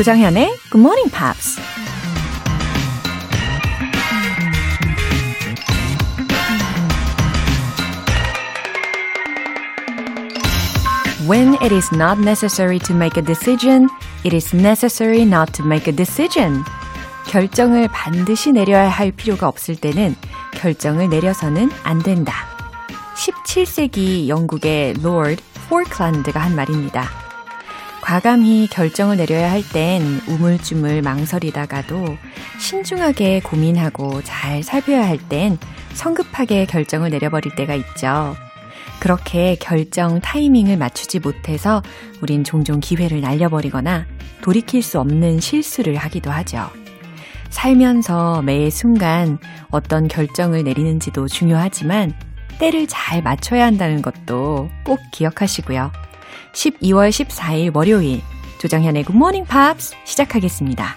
조정현의 Good Morning Pops. When it is not necessary to make a decision, it is necessary not to make a decision. 결정을 반드시 내려야 할 필요가 없을 때는 결정을 내려서는 안 된다. 17세기 영국의 Lord Falkland가 한 말입니다. 과감히 결정을 내려야 할 땐 우물쭈물 망설이다가도 신중하게 고민하고 잘 살펴야 할 땐 성급하게 결정을 내려버릴 때가 있죠. 그렇게 결정 타이밍을 맞추지 못해서 우린 종종 기회를 날려버리거나 돌이킬 수 없는 실수를 하기도 하죠. 살면서 매 순간 어떤 결정을 내리는지도 중요하지만 때를 잘 맞춰야 한다는 것도 꼭 기억하시고요. 12월 14일 월요일 조정현의 Morning Pops 시작하겠습니다.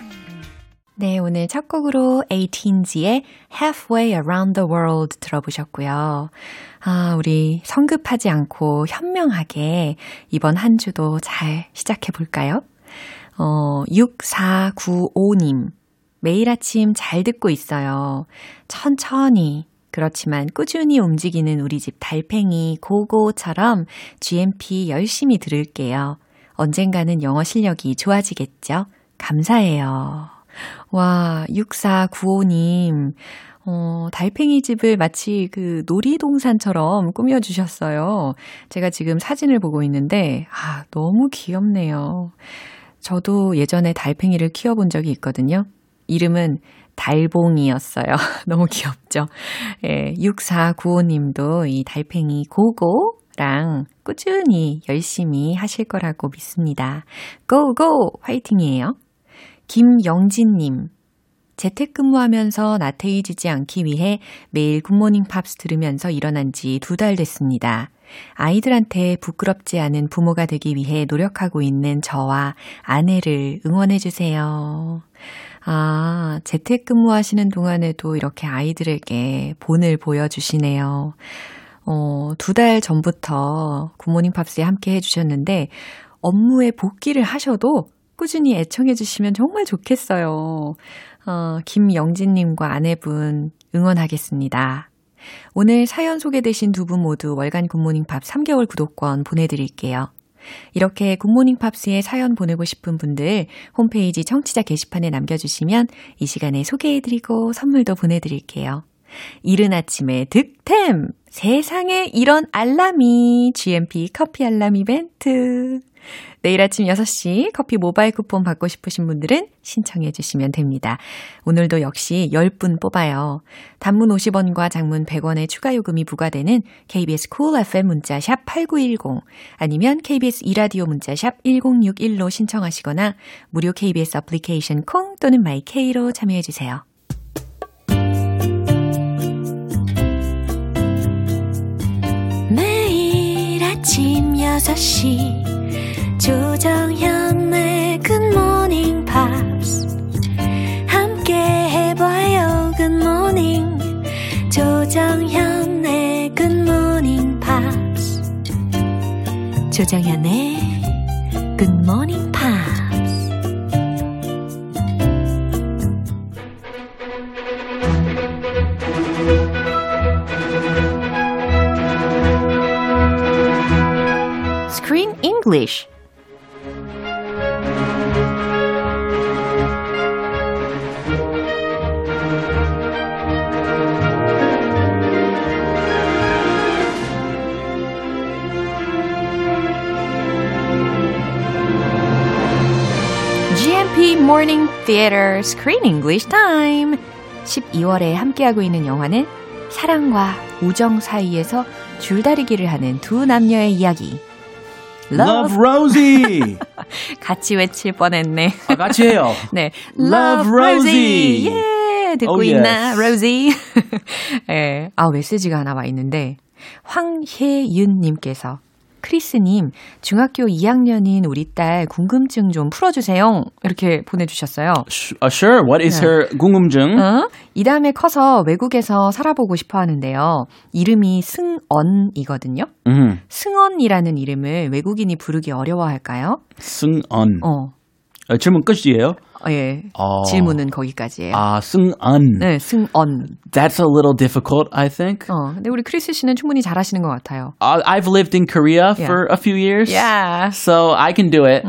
네, 오늘 첫 곡으로 18G의 Halfway Around the World 들어보셨고요. 아, 우리 성급하지 않고 현명하게 이번 한 주도 잘 시작해 볼까요? 어, 6495님. 매일 아침 잘 듣고 있어요. 천천히 그렇지만 꾸준히 움직이는 우리 집 달팽이 고고처럼 GMP 열심히 들을게요. 언젠가는 영어 실력이 좋아지겠죠? 감사해요. 와, 6495님. 어, 달팽이 집을 마치 그 놀이동산처럼 꾸며주셨어요. 제가 지금 사진을 보고 있는데, 아, 너무 귀엽네요. 저도 예전에 달팽이를 키워본 적이 있거든요. 이름은 달봉이었어요. 너무 귀엽죠? 예, 6495님도 이 달팽이 고고랑 꾸준히 열심히 하실 거라고 믿습니다. 고고! 화이팅이에요. 김영진님. 재택근무하면서 나태해지지 않기 위해 매일 굿모닝 팝스 들으면서 일어난 지 두 달 됐습니다. 아이들한테 부끄럽지 않은 부모가 되기 위해 노력하고 있는 저와 아내를 응원해주세요. 아, 재택근무 하시는 동안에도 이렇게 아이들에게 본을 보여주시네요. 어, 두 달 전부터 굿모닝 팝스에 함께 해주셨는데, 업무에 복귀를 하셔도 꾸준히 애청해주시면 정말 좋겠어요. 어, 김영진님과 아내분 응원하겠습니다. 오늘 사연 소개되신 두 분 모두 월간 굿모닝 팝 3개월 구독권 보내드릴게요. 이렇게 굿모닝 팝스에 사연 보내고 싶은 분들 홈페이지 청취자 게시판에 남겨주시면 이 시간에 소개해드리고 선물도 보내드릴게요. 이른 아침에 득템! 세상에 이런 알람이 GMP 커피 알람 이벤트. 내일 아침 6시 커피 모바일 쿠폰 받고 싶으신 분들은 신청해 주시면 됩니다. 오늘도 역시 10분 뽑아요. 단문 50원과 장문 100원의 추가 요금이 부과되는 KBS 쿨 cool FM 문자 샵 8910 아니면 KBS 2라디오 문자 샵 1061로 신청하시거나 무료 KBS 애플리케이션 콩 또는 마이케이로 참여해 주세요. 아침 6시 조정현의 Good Morning Pops 함께 해봐요 Good Morning 조정현의 Good Morning Pops 조정현의 Good Morning Pops Screen English Morning Theater Screen English Time. 12월에 함께하고 있는 영화는 사랑과 우정 사이에서 줄다리기를 하는 두 남녀의 이야기. Love, Love Rosie. 같이 외칠 뻔했네. 아, 같이 해요. 네, Love Rosie. 예, 듣고 Oh, 있나, yes. Rosie? 예, 아 메시지가 하나 와 있는데 황혜윤님께서 크리스님, 중학교 2학년인 우리 딸 궁금증 좀 풀어주세요. 이렇게 보내주셨어요. Uh, sure. What is 네. her 궁금증? 어? 이 다음에 커서 외국에서 살아보고 싶어 하는데요. 이름이 승언이거든요. 음. 승언이라는 이름을 외국인이 부르기 어려워할까요? 승언. 어. 어, 질문 끝이에요? 어, 예. 어. 질문은 거기까지예요. 아, 승언. 네, 승언. That's a little difficult, I think. 어, 근데 우리 크리스 씨는 충분히 잘하시는 것 같아요. Uh, I've lived in Korea Yeah. for a few years. Yeah. So I can do it.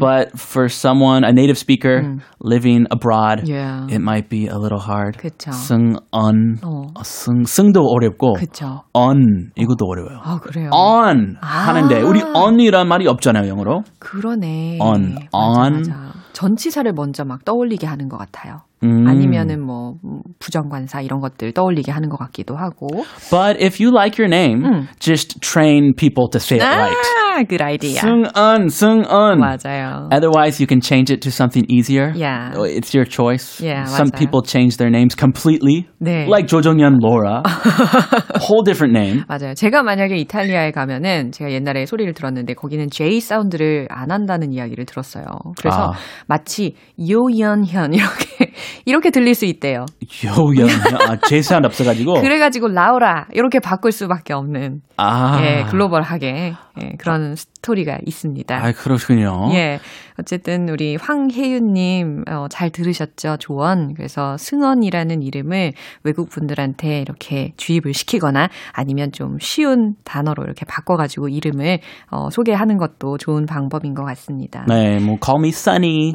But for someone, a native speaker living abroad, Yeah. it might be a little hard. 그쵸. 승언. 어. 어, 승, 승도 어렵고, 그쵸. on, 이것도 어려워요. 아, 그래요. on 하는데, 우리 on이란 말이 없잖아요, 영어로. 그러네. on, 맞아, on. 맞아. 전치사를 먼저 막 떠올리게 하는 것 같아요. 음. 아니면은 뭐 음, 부정관사 이런 것들 떠올리게 하는 것 같기도 하고. But if you like your name, just train people to say it right. 아, good idea. 승언, 승언. 맞아요. Otherwise, you can change it to something easier. Yeah. Oh, It's your choice. Yeah, Some 맞아요. people change their names completely. 네. Like 조정연 Laura. Whole different name. 맞아요. 제가 만약에 이탈리아에 가면은 제가 옛날에 소리를 들었는데 거기는 J 사운드를 안 한다는 이야기를 들었어요. 그래서 아. 마치 요연현 이렇게 이렇게 들릴 수 있대요. 요연. 아, J 사운드 없어가지고. 그래가지고 라우라 이렇게 바꿀 수밖에 없는 아. 예, 글로벌하게 예, 그런 스토리가 있습니다. 아, 그렇군요. 예. 어쨌든 우리 황혜윤님 어, 잘 들으셨죠? 조언. 그래서 승원이라는 이름을 외국 분들한테 이렇게 주입을 시키거나 아니면 좀 쉬운 단어로 이렇게 바꿔가지고 이름을 어, 소개하는 것도 좋은 방법인 것 같습니다. 네, 뭐 call me Sunny,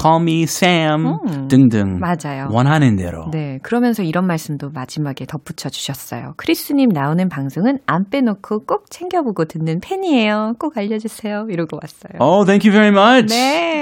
call me Sam 등등. 음. 맞아요. 원하는 대로. 네, 그러면서 이런 말씀도 마지막에 덧붙여 주셨어요. 크리스님 나오는 방송은 안 빼놓고 꼭 챙겨보고 듣는 팬이에요. 꼭 알려주세요. 이러고 왔어요. Oh, thank you very much. 네.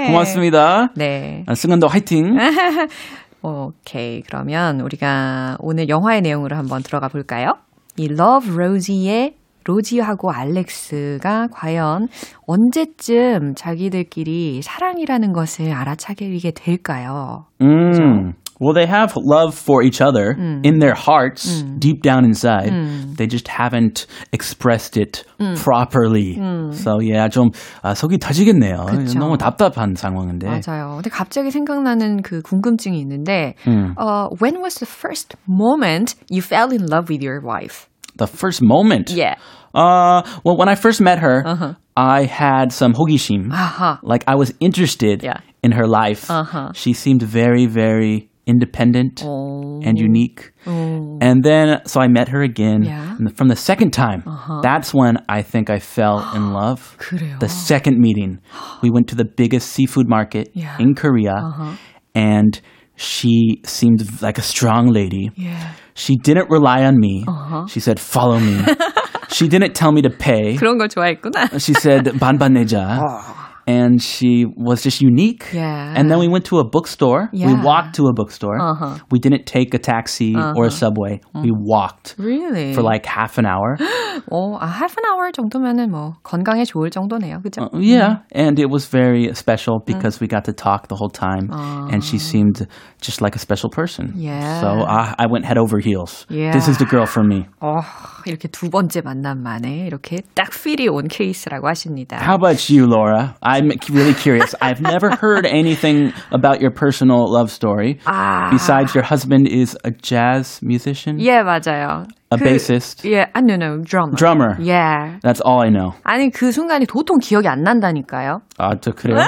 고맙습니다. 네. 아, 승은도 화이팅. 오케이. 그러면 우리가 오늘 영화의 내용으로 한번 들어가 볼까요? 이 Love Rosie의 로지하고 알렉스가 과연 언제쯤 자기들끼리 사랑이라는 것을 알아차리게 될까요? Mm. Well, they have love for each other in their hearts, deep down inside. They just haven't expressed it properly. So yeah, 좀 아, 속이 터지겠네요. 그쵸. 너무 답답한 상황인데. 맞아요. 근데 갑자기 생각나는 그 궁금증이 있는데, 음. 어, when was the first moment you fell in love with your wife? The first moment. Yeah. Uh, well, when I first met her, I had some 호기심. 아하. Like I was interested Yeah. in her life. Uh-huh. She seemed very, very independent 어, and unique. 어. And then, so I met her again. Yeah. And from the second time, that's when I think I fell in love. 그래요. The second meeting, we went to the biggest seafood market Yeah. in Korea, and she seemed like a strong lady. Yeah. She didn't rely on me. She said, "Follow me." she didn't tell me to pay. 그런 걸 좋아했구나. She said, "반반 내자." And she was just unique. Yeah. And then we went to a bookstore. We Yeah. walked to a bookstore. Uh-huh. We didn't take a taxi or a subway. We walked Really? for like half an hour. 어, 아, half an hour 정도면은 뭐 건강에 좋을 정도네요. 그죠? yeah. And it was very special because we got to talk the whole time. And she seemed just like a special person. Yeah. So I, I went head over heels. Yeah. This is the girl for me. 어, 이렇게 두 번째 만남 만에 이렇게 딱 필이 온 케이스라고 하십니다. How about you, Laura? I'm really curious. I've never heard anything about your personal love story. 아. Besides, your husband is a jazz musician, 예, 맞아요. a bassist, 예, 아니, no, no, drummer. drummer. 예. That's all I know. 아니, 그 순간이 도통 기억이 안 난다니까요. 아, 저 그래요?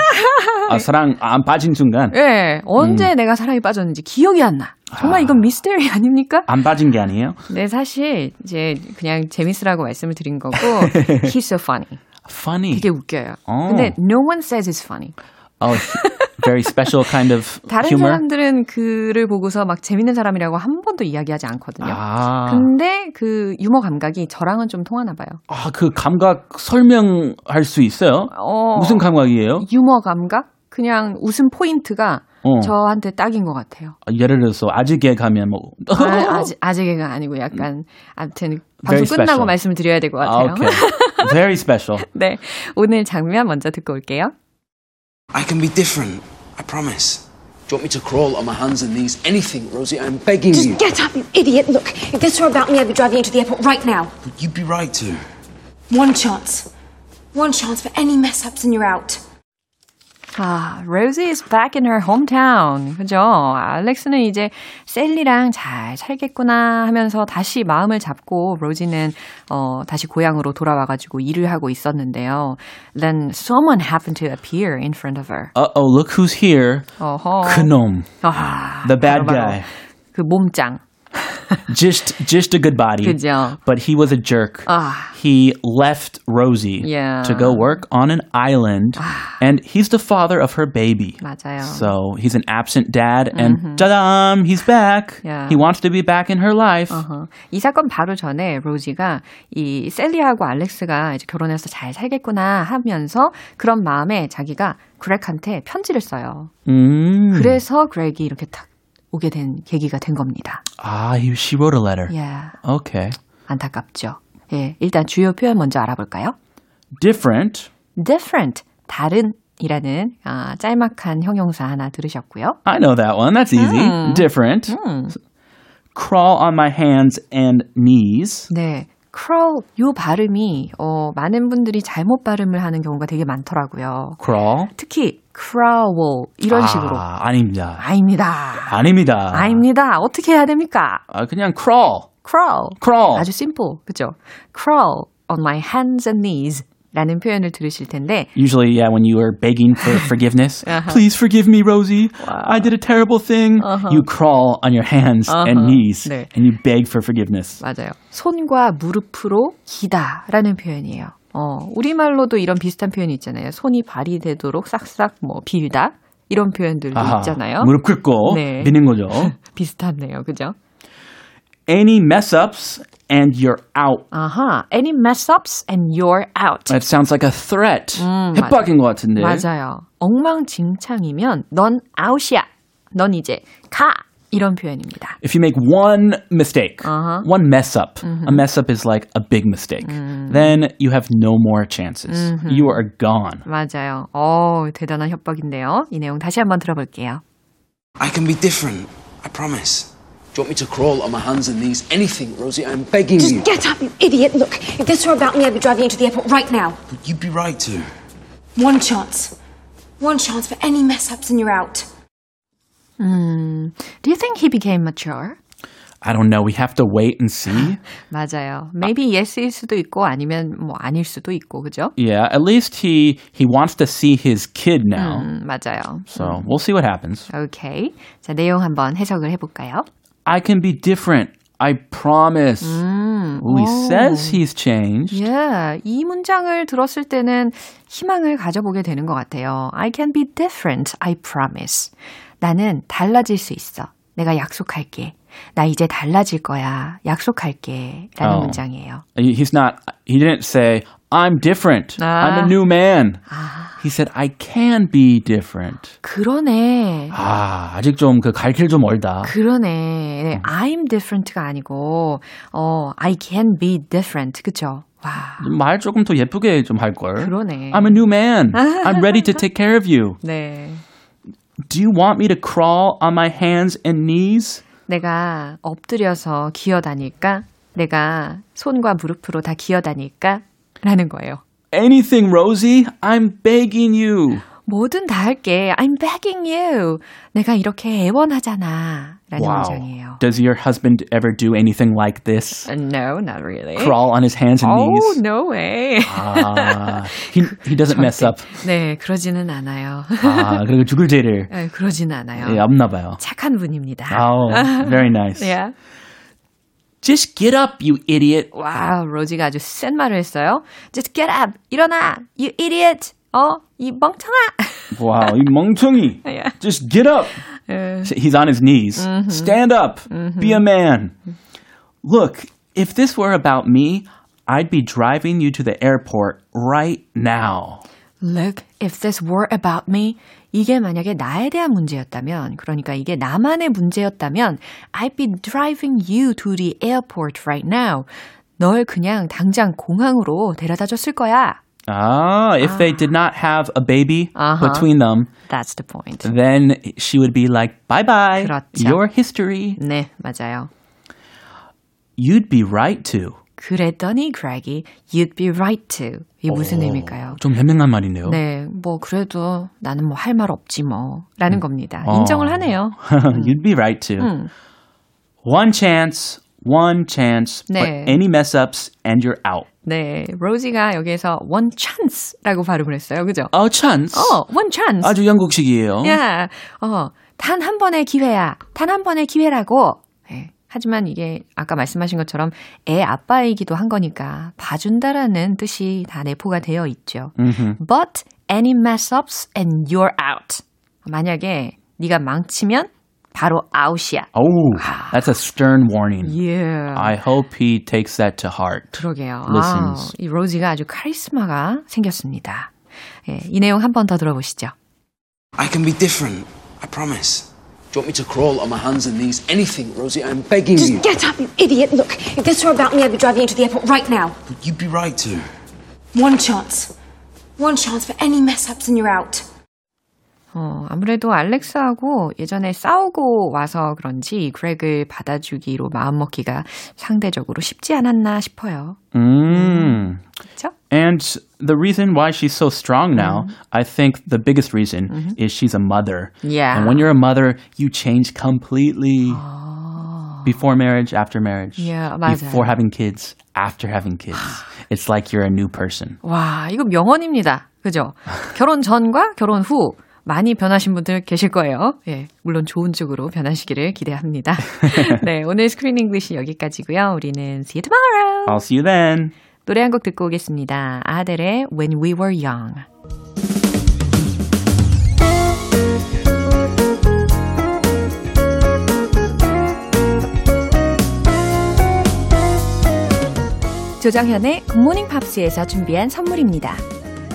아, 사랑 안 빠진 순간 예, 언제 내가 사랑에 빠졌는지 기억이 안 나. 정말 이건 미스테리 아닙니까? 안 빠진 게 아니에요? 네, 사실 이제 그냥 재밌으라고 말씀을 드린 거고 he's so funny. Funny. 되게 웃겨요. 어. 근데 no one says it's funny. Oh, very special kind of 다른 humor. 사람들은 그를 보고서 막 재밌는 사람이라고 한 번도 이야기하지 않거든요. 아, 근데 그 유머 감각이 저랑은 좀 통하나 봐요. 아, 그 감각 설명할 수 있어요? 어, 무슨 감각이에요? 유머 감각? 그냥 웃음 포인트가 어. 저한테 딱인 것 같아요. 아, 예를 들어서 아직에 가면 뭐 아, 아직, 아직가 아니고 약간, 아무튼, 방송 Very 끝나고 special. 말씀을 드려야 될것 아, 같아요. okay. Very special. 네. 오늘 장면 먼저 듣고 올게요. I can be different. I promise. Do you want me to crawl on my hands and knees? Anything, Rosie. I'm begging you. Just get up, you idiot. Look, if this were about me, I'd be driving you to the airport right now. But you'd be right to. One chance. One chance for any mess ups and you're out. 아, Rosie is back in her hometown. 그죠? 알렉스는 이제 셀리랑 잘 살겠구나 하면서 다시 마음을 잡고 로지는 어, 다시 고향으로 돌아와가지고 일을 하고 있었는데요. Then someone happened to appear in front of her. Uh oh, look who's here. 어허. 그놈. 아, The bad 바로, 바로 guy. 그 몸짱. Just just a good body. 그죠? But he was a jerk. 아. He left Rosie Yeah. to go work on an island. and he's the father of her baby. 맞아요. So he's an absent dad, and ta-da, he's back. Yeah. He wants to be back in her life. 어허. 이 사건 바로 전에 로지가 이 셀리하고 알렉스가 이제 결혼해서 잘 살겠구나 하면서 그런 마음에 자기가 그렉한테 편지를 써요. 음. 그래서 그렉이 이렇게 탁 오게 된 계기가 된 겁니다. Ah, he, she wrote a letter. 예, Okay. 안타깝죠. 예, 일단 주요 표현 먼저 알아볼까요? Different. different, 다른 이라는 아, 짤막한 형용사 하나 들으셨고요. I know that one. That's easy. Different. Crawl on my hands and knees. 네. crawl 요 발음이 어, 많은 분들이 잘못 발음을 하는 경우가 되게 많더라고요. Crawl. 특히 crawl 이런 식으로 아, 아닙니다. 아닙니다. 아닙니다. 아닙니다. 어떻게 해야 됩니까? 아, 그냥 crawl. crawl. crawl. 아주 simple. 그죠? crawl on my hands and knees 라는 표현을 들으실 텐데 Usually, yeah, when you are begging for forgiveness, please forgive me, Rosie. I did a terrible thing. You crawl on your hands and knees 네. and you beg for forgiveness. 맞아요. 손과 무릎으로 기다라는 표현이에요. 어, 우리말로도 이런 비슷한 표현이 있잖아요. 손이 발이 되도록 싹싹 뭐 빌다 이런 표현들도 아하, 있잖아요. 무릎 꿇고 네. 미는 거죠. 비슷하네요. 그죠? Any mess ups and you're out. 아하. Any mess ups and you're out. That sounds like a threat. 협박인 것 같은데. 맞아요. 엉망진창이면 넌 아웃이야. 넌 이제 가. 이런 표현입니다. If you make one mistake, Uh-huh. one mess up, Mm-hmm. a mess up is like a big mistake, Mm. then you have no more chances. Mm-hmm. You are gone. 맞아요. 어, 대단한 협박인데요. 이 내용 다시 한번 들어볼게요. I can be different. I promise. Do you want me to crawl on my hands and knees? Anything, Rosie. I'm begging you. Just get up, you idiot. Look, if this were about me, I'd be driving you to the airport right now. But you'd be right to. One chance. One chance for any mess ups and you're out. Do you think he became mature? I don't know. We have to wait and see. 맞아요. Maybe yes일 수도 있고 아니면 뭐 아닐 수도 있고 그죠? yeah, at least he he wants to see his kid now. 음, 맞아요. So we'll see what happens. 오케이. 자, 내용 한번 해석을 해볼까요? I can be different. I promise. Ooh, he says he's changed. 예, 이 문장을 들었을 때는 희망을 가져보게 되는 것 같아요. I can be different, I promise. 나는 달라질 수 있어. 내가 약속할게. 나 이제 달라질 거야. 약속할게. 라는 어. 문장이에요. He- He's not. He didn't say I'm different. I'm a new man. He said I can be different. 그러네. 아, 아직 좀 그 갈 길 좀 멀다. 그러네. 네, I'm different가 아니고, 어, I can be different. 그쵸? 와. 말 조금 더 예쁘게 좀 할 걸. 그러네. I'm a new man. I'm ready to take care of you. 네. Do you want me to crawl on my hands and knees? 내가 엎드려서 기어다닐까? 내가 손과 무릎으로 다 기어다닐까? 라는 거예요. Anything, Rosie. I'm begging you. 뭐든 다 할게. I'm begging you. 내가 이렇게 애원하잖아. 라는 문장이에요. Does your husband ever do anything like this? No, not really. Crawl on his hands and Oh, knees? no way. 아, he, he doesn't mess up. 네, 그러지는 않아요. 아, 그리고 죽을 죄를 네, 그러지는 않아요. 예, 없나 봐요. 착한 분입니다. Oh, very nice. Yeah. Just get up, you idiot. 와우, 로지가 아주 센 말을 했어요. Just get up, 일어나, you idiot. 어, 이 멍청아. Wow, 이 멍청이. Yeah. Just get up. He's on his knees. Stand up. Be a man. Look, if this were about me, I'd be driving you to the airport right now. Look, if this were about me, 이게 만약에 나에 대한 문제였다면, 그러니까 이게 나만의 문제였다면, I'd be driving you to the airport right now. 널 그냥 당장 공항으로 데려다 줬을 거야. Ah, if they did not have a baby Uh-huh. between them, That's the point. then she would be like, bye bye, 그렇죠. your history. 네, 맞아요. You'd be right to. 그랬더니 Greg이 you'd be right to. 이게 무슨 오, 의미일까요? 좀 현명한 말이네요. 네, 뭐 그래도 나는 뭐 할 말 없지 뭐 라는 겁니다. 어. 인정을 하네요. You'd be right to. 음. One chance, one chance, 네. but any mess ups and you're out. 네, 로지가 여기에서 one chance라고 발음을 했어요. 그죠? Oh, chance. 어, one chance. 아주 영국식이에요. 야, 어, 단 한 번의 기회야. 단 한 번의 기회라고. 네. 하지만 이게 아까 말씀하신 것처럼 애 아빠이기도 한 거니까 봐준다라는 뜻이 다 내포가 되어 있죠. But any mess ups and you're out. 만약에 네가 망치면 바로 아웃이야. Oh, that's a stern warning. Yeah. I hope he takes that to heart. 그러게요. listens. 아, 이 로지가 아주 카리스마가 생겼습니다. 예, 이 내용 한 번 더 들어보시죠. I can be different. I promise. Do you want me to crawl on my hands and knees? Anything, Rosie. I'm begging you. Just get up, you idiot. Look, if this were about me, I'd be driving you to the airport right now. But you'd be right to. One chance. One chance for any mess ups and you're out. 어, 아무래도 알렉스하고 예전에 싸우고 와서 그런지 그렉을 받아주기로 마음먹기가 상대적으로 쉽지 않았나 싶어요. Mm. 그렇죠? And the reason why she's so strong now, I think the biggest reason is she's a mother. Yeah. And when you're a mother, you change completely. Before marriage, after marriage. Yeah, 맞아요. Before having kids, after having kids. it's like you're a new person. 와, 이거 명언입니다. 그죠? 결혼 전과 결혼 후 많이 변하신 분들 계실 거예요. 예, 물론 좋은 쪽으로 변하시기를 기대합니다. 네, 오늘 Screen English 여기까지고요. 우리는 see you tomorrow. I'll see you then. 노래 한 곡 듣고 오겠습니다. 아델의 When We Were Young. 조정현의 Good Morning Pops에서 준비한 선물입니다.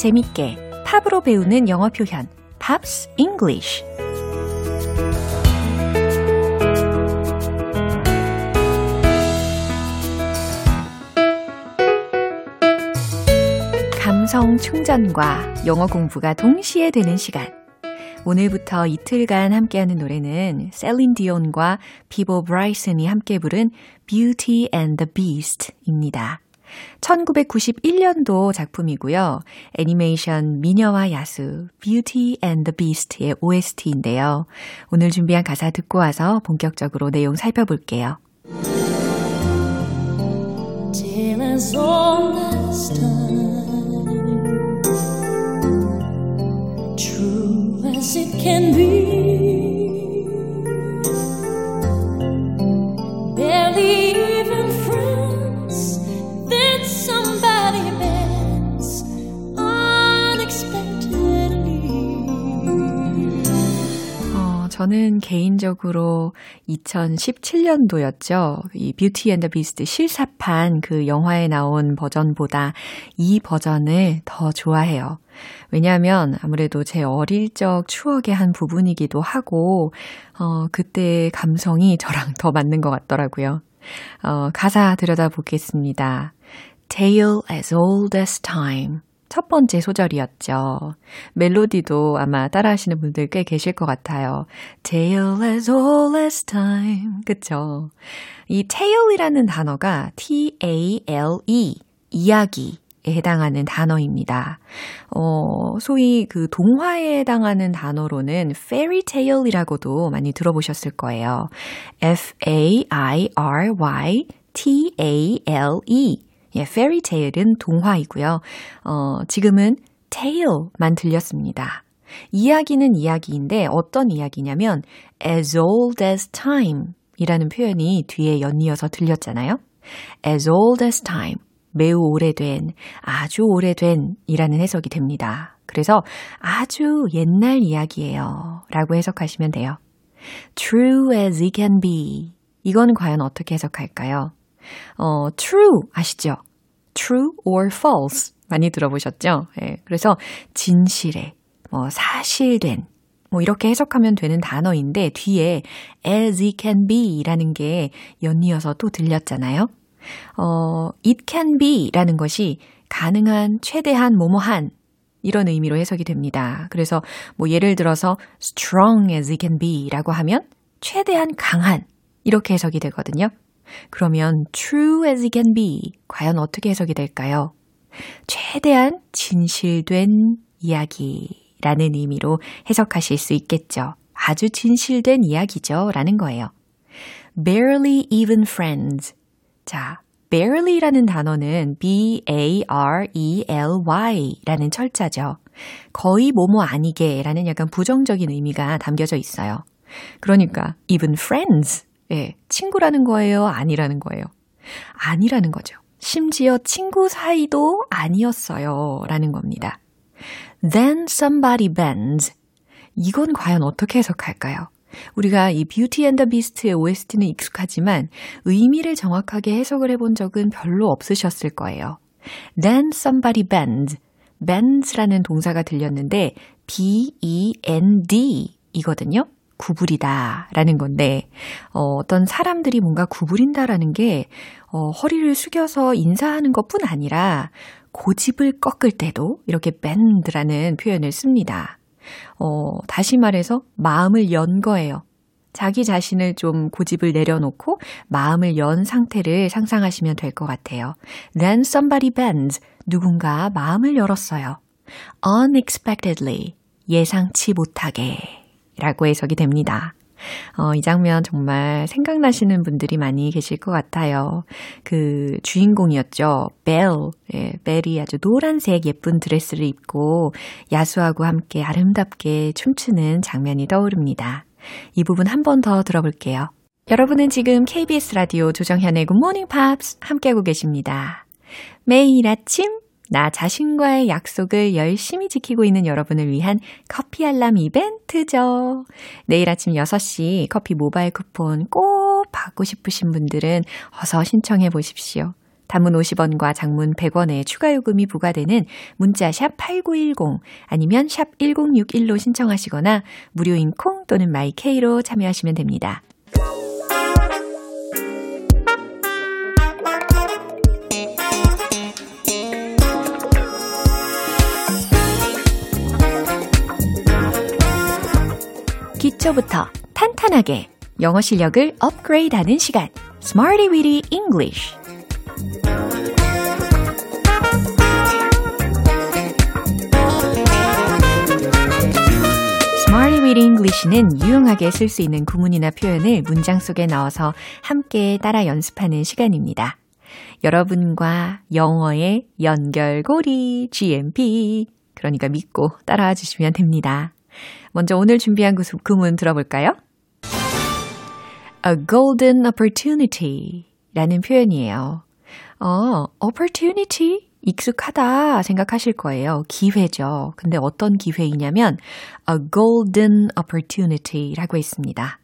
재밌게 팝으로 배우는 영어 표현 Pops English 감성 충전과 영어 공부가 동시에 되는 시간 오늘부터 이틀간 함께하는 노래는 셀린 디온과 피보 브라이슨이 함께 부른 Beauty and the Beast입니다. 1991년도 작품이고요. 애니메이션 미녀와 야수 Beauty and the Beast의 OST인데요. 오늘 준비한 가사 듣고 와서 본격적으로 내용 살펴볼게요. can be. 개인적으로 2017년도였죠. 이 Beauty and the Beast 실사판 그 영화에 나온 버전보다 이 버전을 더 좋아해요. 왜냐하면 아무래도 제 어릴 적 추억의 한 부분이기도 하고, 어, 그때의 감성이 저랑 더 맞는 것 같더라고요. 어, 가사 들여다보겠습니다. Tale as old as time. 첫 번째 소절이었죠. 멜로디도 아마 따라하시는 분들 꽤 계실 것 같아요. Tale as old as time. 그쵸? 이 tale이라는 단어가 T-A-L-E, 이야기 에 해당하는 단어입니다. 어, 소위 그 동화에 해당하는 단어로는 fairy tale이라고도 많이 들어보셨을 거예요. F-A-I-R-Y T-A-L-E. 예, fairy tale은 동화이고요. 어, 지금은 tale만 들렸습니다. 이야기는 이야기인데 어떤 이야기냐면 as old as time 이라는 표현이 뒤에 연이어서 들렸잖아요. as old as time. 매우 오래된, 아주 오래된 이라는 해석이 됩니다. 그래서 아주 옛날 이야기예요. 라고 해석하시면 돼요. true as it can be. 이건 과연 어떻게 해석할까요? 어, true 아시죠? true or false 많이 들어보셨죠? 예, 그래서 진실에, 뭐 사실된, 뭐 이렇게 해석하면 되는 단어인데 뒤에 as it can be 라는 게 연이어서 또 들렸잖아요. 어, it can be 라는 것이 가능한, 최대한, 뭐뭐한 이런 의미로 해석이 됩니다. 그래서 뭐 예를 들어서 strong as it can be 라고 하면 최대한 강한 이렇게 해석이 되거든요. 그러면 true as it can be 과연 어떻게 해석이 될까요? 최대한 진실된 이야기라는 의미로 해석하실 수 있겠죠. 아주 진실된 이야기죠. 라는 거예요. barely even friends. 자, barely라는 단어는 b-a-r-e-l-y 라는 철자죠. 거의 뭐뭐 아니게 라는 약간 부정적인 의미가 담겨져 있어요. 그러니까 even friends. 예, 친구라는 거예요? 아니라는 거예요? 아니라는 거죠. 심지어 친구 사이도 아니었어요. 라는 겁니다. Then somebody bends. 이건 과연 어떻게 해석할까요? 우리가 이 뷰티 앤더 비스트의 OST는 익숙하지만 의미를 정확하게 해석을 해본 적은 별로 없으셨을 거예요. Then somebody bends. bends라는 동사가 들렸는데 b-e-n-d 이거든요. 구부리다 라는 건데, 어, 어떤 사람들이 뭔가 구부린다라는 게, 어, 허리를 숙여서 인사하는 것 뿐 아니라, 고집을 꺾을 때도 이렇게 bend라는 표현을 씁니다. 어, 다시 말해서 마음을 연 거예요. 자기 자신을 좀 고집을 내려놓고 마음을 연 상태를 상상하시면 될 것 같아요. Then somebody bends. 누군가 마음을 열었어요. unexpectedly. 예상치 못하게. 라고 해석이 됩니다. 어, 이 장면 정말 생각나시는 분들이 많이 계실 것 같아요. 그 주인공이었죠. 벨. 예, 벨이 아주 노란색 예쁜 드레스를 입고 야수하고 함께 아름답게 춤추는 장면이 떠오릅니다. 이 부분 한 번 더 들어볼게요. 여러분은 지금 KBS 라디오 조정현의 Morning Pops 함께하고 계십니다. 매일 아침 나 자신과의 약속을 열심히 지키고 있는 여러분을 위한 커피 알람 이벤트죠. 내일 아침 6시 커피 모바일 쿠폰 꼭 받고 싶으신 분들은 어서 신청해 보십시오. 단문 50원과 장문 100원의 추가 요금이 부과되는 문자 샵 8910 아니면 샵 1061로 신청하시거나 무료인 콩 또는 마이케이로 참여하시면 됩니다. 기초부터 탄탄하게 영어 실력을 업그레이드하는 시간 Smarty Weedy English Smarty Weedy English는 유용하게 쓸 수 있는 구문이나 표현을 문장 속에 넣어서 함께 따라 연습하는 시간입니다. 여러분과 영어의 연결고리 GMP 그러니까 믿고 따라와 주시면 됩니다. 먼저 오늘 준비한 구문 들어볼까요? A golden opportunity 라는 표현이에요. 어, opportunity? 익숙하다 생각하실 거예요. 기회죠. 근데 어떤 기회이냐면 a golden opportunity 라고 했습니다.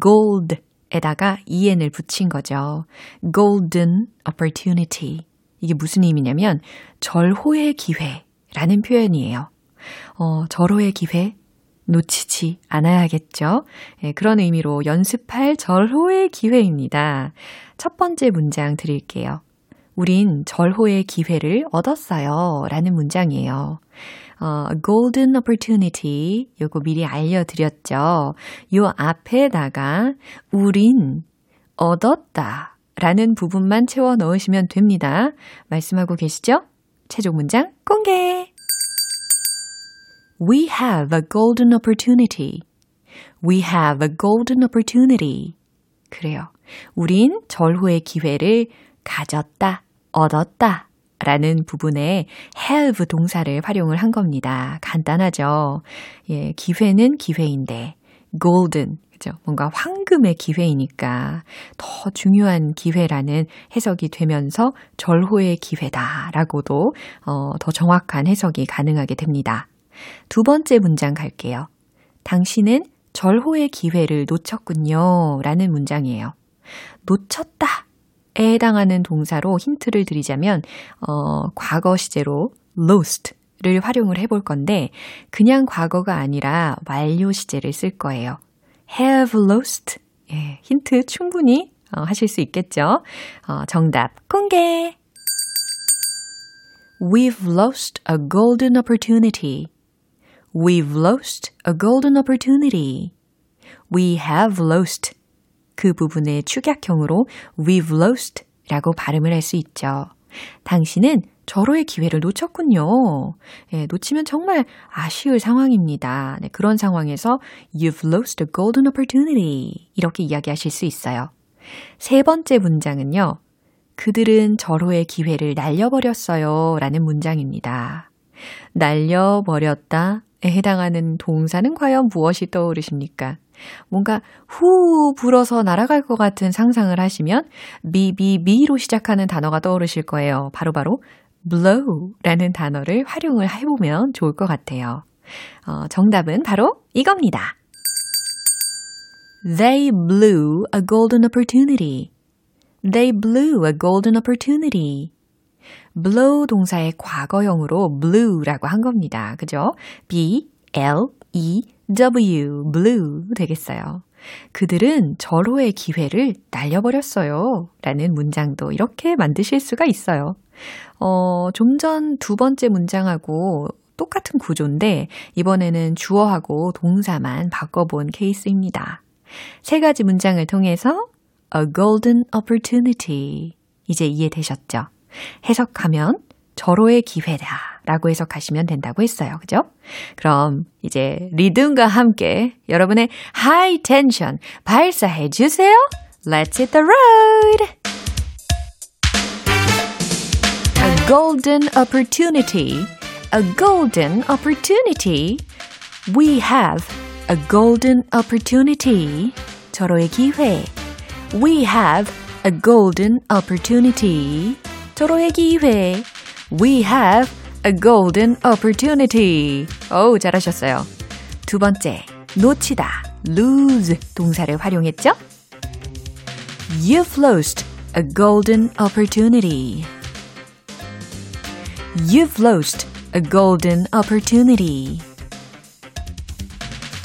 gold 에다가 en을 붙인 거죠. golden opportunity. 이게 무슨 의미냐면 절호의 기회라는 표현이에요. 어, 절호의 기회 놓치지 않아야겠죠. 예, 그런 의미로 연습할 절호의 기회입니다. 첫 번째 문장 드릴게요. 우린 절호의 기회를 얻었어요. 라는 문장이에요. 어, golden opportunity. 요거 미리 알려드렸죠. 요 앞에다가 우린 얻었다. 라는 부분만 채워 넣으시면 됩니다. 말씀하고 계시죠? 최종 문장 공개! We have a golden opportunity. We have a golden opportunity. 그래요. 우린 절호의 기회를 가졌다, 얻었다. 라는 부분에 have 동사를 활용을 한 겁니다. 간단하죠? 예, 기회는 기회인데, golden, 그죠? 뭔가 황금의 기회이니까 더 중요한 기회라는 해석이 되면서 절호의 기회다라고도, 어, 더 정확한 해석이 가능하게 됩니다. 두 번째 문장 갈게요. 당신은 절호의 기회를 놓쳤군요. 라는 문장이에요. 놓쳤다. 해당하는 동사로 힌트를 드리자면, 어, 과거 시제로 lost 를 활용을 해볼 건데, 그냥 과거가 아니라 완료 시제를 쓸 거예요. have lost. 예, 힌트 충분히 어, 하실 수 있겠죠? 어, 정답 공개! We've lost a golden opportunity. We've lost a golden opportunity. We have lost. 그 부분의 축약형으로 we've lost 라고 발음을 할 수 있죠. 당신은 절호의 기회를 놓쳤군요. 예, 놓치면 정말 아쉬울 상황입니다. 네, 그런 상황에서 you've lost a golden opportunity 이렇게 이야기하실 수 있어요. 세 번째 문장은요. 그들은 절호의 기회를 날려버렸어요. 라는 문장입니다. 날려버렸다에 해당하는 동사는 과연 무엇이 떠오르십니까? 뭔가 후 불어서 날아갈 것 같은 상상을 하시면 비비비로 시작하는 단어가 떠오르실 거예요. 바로바로 바로 blow라는 단어를 활용을 해보면 좋을 것 같아요. 어, 정답은 바로 이겁니다. They blew a golden opportunity. They blew a golden opportunity. Blow 동사의 과거형으로 blue라고 한 겁니다. 그죠? B, L, E, W, blew 되겠어요. 그들은 절호의 기회를 날려버렸어요. 라는 문장도 이렇게 만드실 수가 있어요. 어, 좀 전 두 번째 문장하고 똑같은 구조인데 이번에는 주어하고 동사만 바꿔본 케이스입니다. 세 가지 문장을 통해서 a golden opportunity 이제 이해되셨죠? 해석하면 절호의 기회다 라고 해석하시면 된다고 했어요. 그죠? 그럼 이제 리듬과 함께 여러분의 high tension 발사해 주세요. Let's hit the road! A golden opportunity. A golden opportunity. We have a golden opportunity. 절호의 기회. We have a golden opportunity. 절호의 기회. We have a golden opportunity. 오, 잘하셨어요. 두 번째, 놓치다, lose 동사를 활용했죠? You've lost a golden opportunity. You've lost a golden opportunity.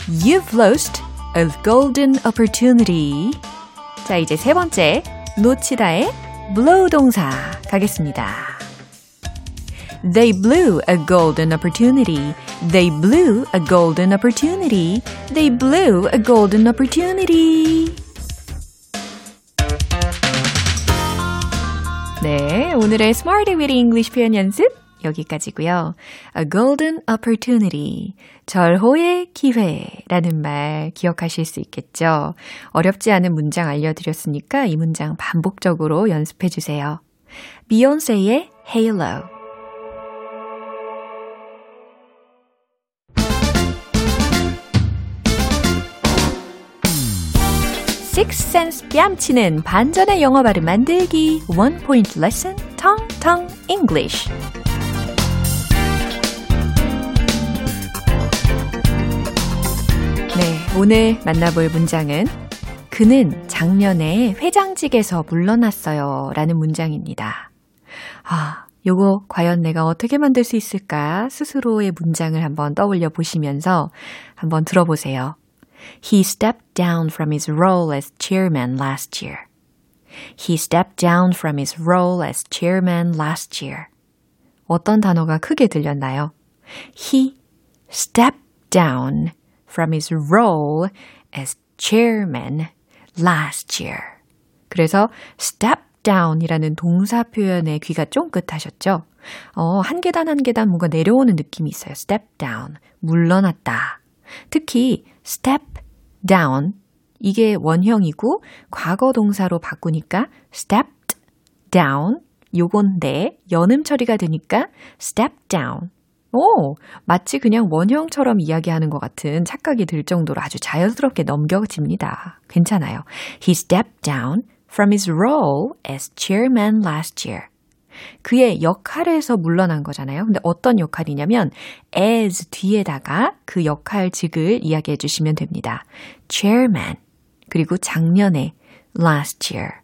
You've lost a golden opportunity. 자, 이제 세 번째, 놓치다의 blow 동사 가겠습니다. They blew a golden opportunity. They blew a golden opportunity. They blew a golden opportunity. 네, 오늘의 Smarty Weedy English 표현 연습 여기까지고요. A golden opportunity. 절호의 기회라는 말 기억하실 수 있겠죠? 어렵지 않은 문장 알려드렸으니까 이 문장 반복적으로 연습해 주세요. 비욘세의 Halo. 식센스 뺨치는 반전의 영어 발음 만들기 원 포인트 레슨 텅텅 네, 오늘 만나볼 문장은 그는 작년에 회장직에서 물러났어요 라는 문장입니다. 아, 요거 과연 내가 어떻게 만들 수 있을까 스스로의 문장을 한번 떠올려 보시면서 한번 들어보세요. He stepped down from his role as chairman last year. He stepped down from his role as chairman last year. 어떤 단어가 크게 들렸나요? He stepped down from his role as chairman last year. 그래서 step down이라는 동사 표현에 귀가 쫑긋하셨죠? 어, 한 계단 한 계단 뭔가 내려오는 느낌이 있어요. step down. 물러났다. 특히 step down 이게 원형이고 과거 동사로 바꾸니까 stepped down 요건데 연음 처리가 되니까 step down. 오, 마치 그냥 원형처럼 이야기하는 것 같은 착각이 들 정도로 아주 자연스럽게 넘겨집니다. 괜찮아요. He stepped down from his role as chairman last year. 그의 역할에서 물러난 거잖아요. 근데 어떤 역할이냐면 as 뒤에다가 그 역할직을 이야기해 주시면 됩니다. chairman 그리고 작년에 last year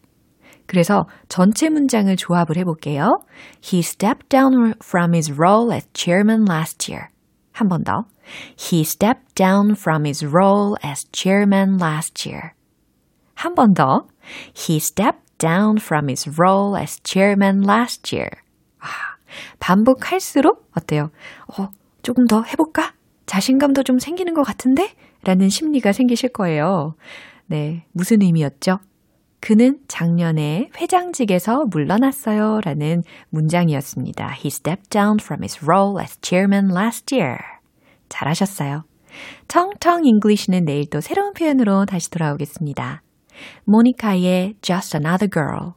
그래서 전체 문장을 조합을 해볼게요. He stepped down from his role as chairman last year. 한 번 더. He stepped down from his role as chairman last year. 한 번 더. He stepped down from his role as chairman last year. 아, 반복할수록 어때요? 어, 조금 더 해볼까? 자신감도 좀 생기는 것 같은데? 라는 심리가 생기실 거예요. 네, 무슨 의미였죠? 그는 작년에 회장직에서 물러났어요. 라는 문장이었습니다. He stepped down from his role as chairman last year. 잘하셨어요. 텅텅 English는 내일 또 새로운 표현으로 다시 돌아오겠습니다. 모니카의 Just Another Girl